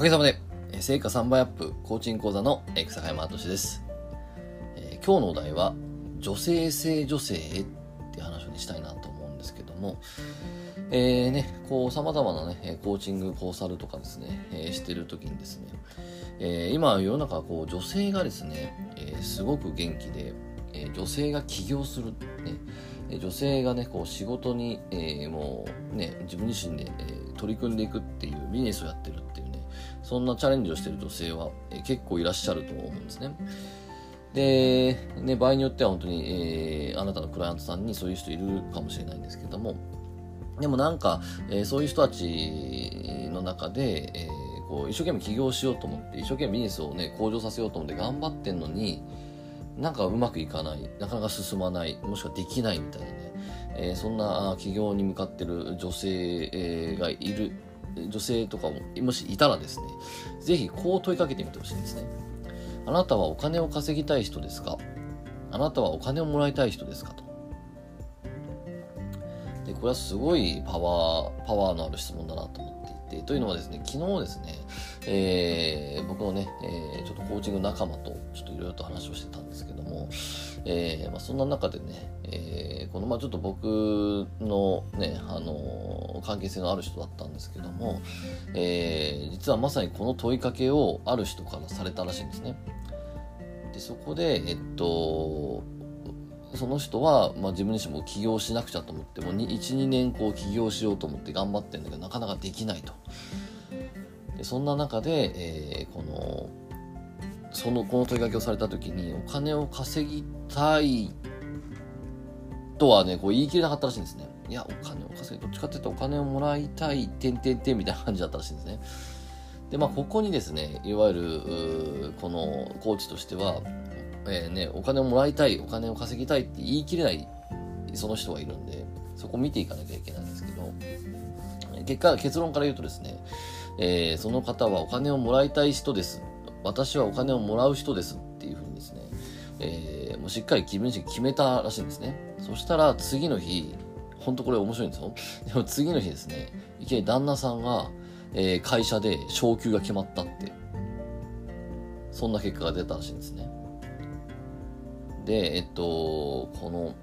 おかげさまで、成果3倍アップコーチング講座の草山敏です、えー、今日のお題は、女性性女性へって話にしたいなと思うんですけども、えー、ね、こう、様々なね、コーチング、コーサルとかですね、えー、してるときにですね、えー、今世の中こう女性がですね、えー、すごく元気で、えー、女性が起業する、ね、女性がね、こう仕事に、えー、もうね、自分自身で、えー、取り組んでいくっていうビジネスをやってる、そんなチャレンジをしてる女性は、え、結構いらっしゃると思うんですね。で、ね、場合によっては本当に、えー、あなたのクライアントさんにそういう人いるかもしれないんですけども、でもなんか、えー、そういう人たちの中で、えー、こう一生懸命起業しようと思って、一生懸命ビジネスをね、向上させようと思って頑張ってんのに、なんかうまくいかない、なかなか進まない、もしくはできないみたいなね、えー、そんな起業に向かってる女性がいる、女性とかも、もしいたらですね、ぜひこう問いかけてみてほしいんですね。あなたはお金を稼ぎたい人ですか？あなたはお金をもらいたい人ですかと。で、これはすごいパワー、パワーのある質問だなと思っていて、というのはですね、昨日ですね、えー、僕のね、えー、ちょっとコーチング仲間とちょっといろいろと話をしてたんですけども、えーまあ、そんな中でね、えー、このまあちょっと僕のね、あの関係性のある人だったんですけども、えー、実はまさにこの問いかけをある人からされたらしいんですね。でそこで、えっと、その人は、まあ、自分自身も起業しなくちゃと思っても12年こう起業しようと思って頑張ってるんだけどなかなかできないとでそんな中で、えー、このそのこの問いかけをされた時にお金を稼ぎたいとはねこう言い切れなかったらしいんですねいやお金を稼ぎどっちかっていうとお金をもらいたいてんてんてんみたいな感じだったらしいんですねでまあここにですねいわゆるこのコーチとしてはえー、ね、お金をもらいたい、お金を稼ぎたいって言い切れないその人がいるんで、そこを見ていかなきゃいけないんですけど、結果、結論から言うとですね、えー、その方はお金をもらいたい人です。私はお金をもらう人ですっていうふうにですね、えー、もうしっかり気分に決めたらしいんですね。そしたら次の日、ほんとこれ面白いんですよ。でも次の日ですね、いきなり旦那さんが、えー、会社で昇給が決まったって、そんな結果が出たらしいんですね。で、えっと、この、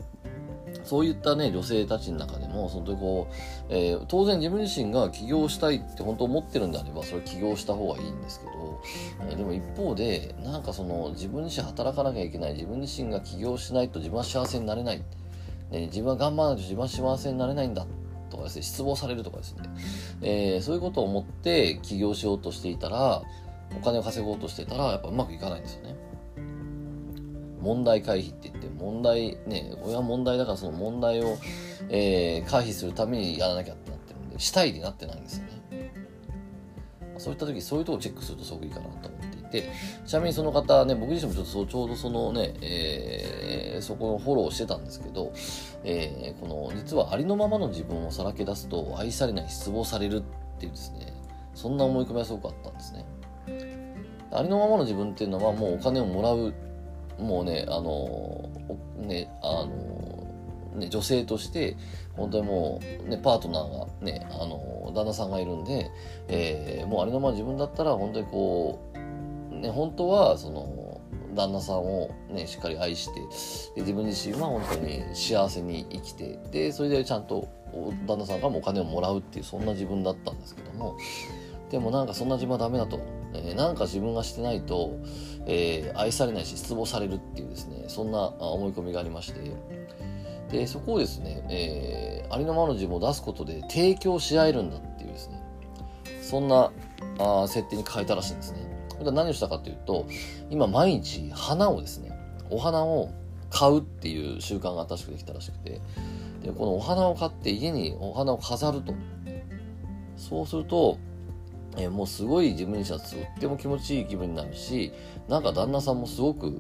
そういったね、女性たちの中でも、本当にこう、えー、当然自分自身が起業したいって本当思ってるんであれば、それ起業した方がいいんですけど、えー、でも一方で、なんかその、自分自身働かなきゃいけない、自分自身が起業しないと自分は幸せになれない、ね、自分は頑張らないと自分は幸せになれないんだとかですね、失望されるとかですね、えー、そういうことを思って起業しようとしていたら、お金を稼ごうとしてたら、やっぱうまくいかないんですよね。問題回避って言って問題ね親問題だからその問題を、えー、回避するためにやらなきゃってなってるんでしたいになってないんですよねそういった時そういうとこチェックするとすごくいいかなと思っていてちなみにその方ね僕自身もちょっとそうちょうどそのね、えー、そこのフォローしてたんですけど、えー、この実はありのままの自分をさらけ出すと愛されない失望されるっていうですねそんな思い込みがすごくあったんですね。ありのままの自分っていうのはもうお金をもらうもうね、あの、ね、あの、ね、女性として、本当にもう、ね、パートナーがね、あの、旦那さんがいるんで、えー、もうありのまま自分だったら、本当にこう、ね、本当は、その、旦那さんをね、しっかり愛して、で自分自身は本当に幸せに生きて、で、それでちゃんと旦那さんからもお金をもらうっていう、そんな自分だったんですけども、でもなんかそんな自分はダメだと。えー、なんか自分がしてないと、えー、愛されないし失望されるっていうですね、そんな思い込みがありまして、で、そこをですね、えー、ありのままの自分を出すことで提供し合えるんだっていうですね、そんなあ設定に変えたらしいんですね。何をしたかというと、今毎日花をですね、お花を買うっていう習慣が新しくできたらしくて、で、このお花を買って家にお花を飾ると。そうすると、え、もうすごい自分にしたらとっても気持ちいい気分になるし、なんか旦那さんもすごく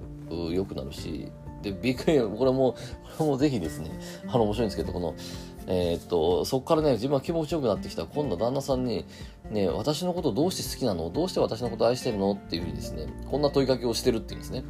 良くなるし、で、びっくり、これも、これもぜひですね、あの、面白いんですけど、この、えー、っと、そこからね、自分は気持ちよくなってきた今度旦那さんに、ね、私のことどうして好きなの？どうして私のこと愛してるの？っていうふうにですね、こんな問いかけをしてるっていうんですね。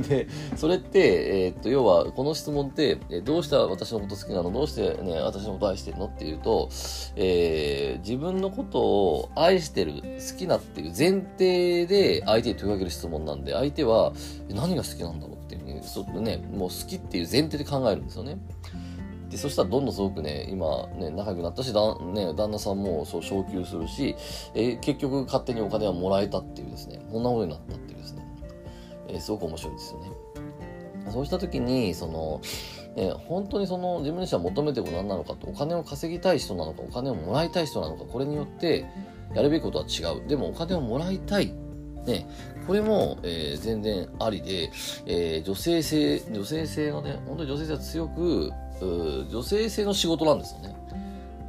で、それって、えー、っと、要は、この質問って、どうして私のこと好きなの？どうしてね、私のこと愛してるの？っていうと、えー、自分のことを愛してる、好きなっていう前提で相手に問いかける質問なんで、相手は、何が好きなんだろう？っていうふうに、そね、もう好きっていう前提で考えるんですよね。でそしたらどんどんすごくね今ね仲良くなったしだ、ね、旦那さんもそう昇給するし、えー、結局勝手にお金はもらえたっていうですね。こんなことになったっていうですね、えー、すごく面白いですよね。そうした時にそのえ本当にその自分自身は求めてる何なのかとお金を稼ぎたい人なのかお金をもらいたい人なのかこれによってやるべきことは違う。でもお金をもらいたい。ね、これも、えー、全然ありで、えー、女性性、女性性のね、本当に女性性は強く、女性性の仕事なんですよね。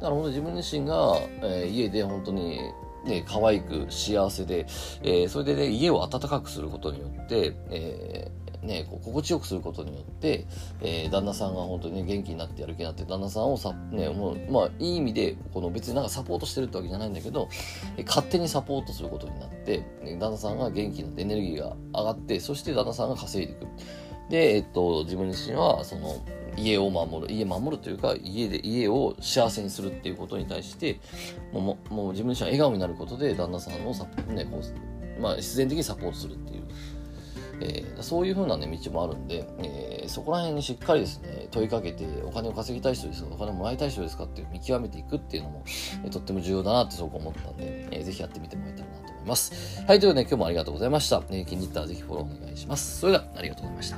だから本当に自分自身が、えー、家で本当にね、可愛く幸せで、えー、それでね、家を暖かくすることによって、えー、ね、こう心地よくすることによって、えー、旦那さんが本当に、ね、元気になってやる気になって、旦那さんをさ、ね、もう、まあ、いい意味で、この別になんかサポートしてるってわけじゃないんだけど、え勝手にサポートすることになって、ね、旦那さんが元気になってエネルギーが上がって、そして旦那さんが稼いでいく。で、えっと、自分自身は、その、家を守る、家守るというか、家で、家を幸せにするっていうことに対して、もう、もう自分自身は笑顔になることで、旦那さんをサね、こう、まあ、必然的にサポートするっていう、えー、そういう風なね、道もあるんで、えー、そこら辺にしっかりですね、問いかけて、お金を稼ぎたい人ですか、お金をもらいたい人ですかっていう見極めていくっていうのも、えー、とっても重要だなってすごく思ったんで、えー、ぜひやってみてもらえたらなと思います。はい、ということで、ね、今日もありがとうございました。えー、気に入ったらぜひフォローお願いします。それでは、ありがとうございました。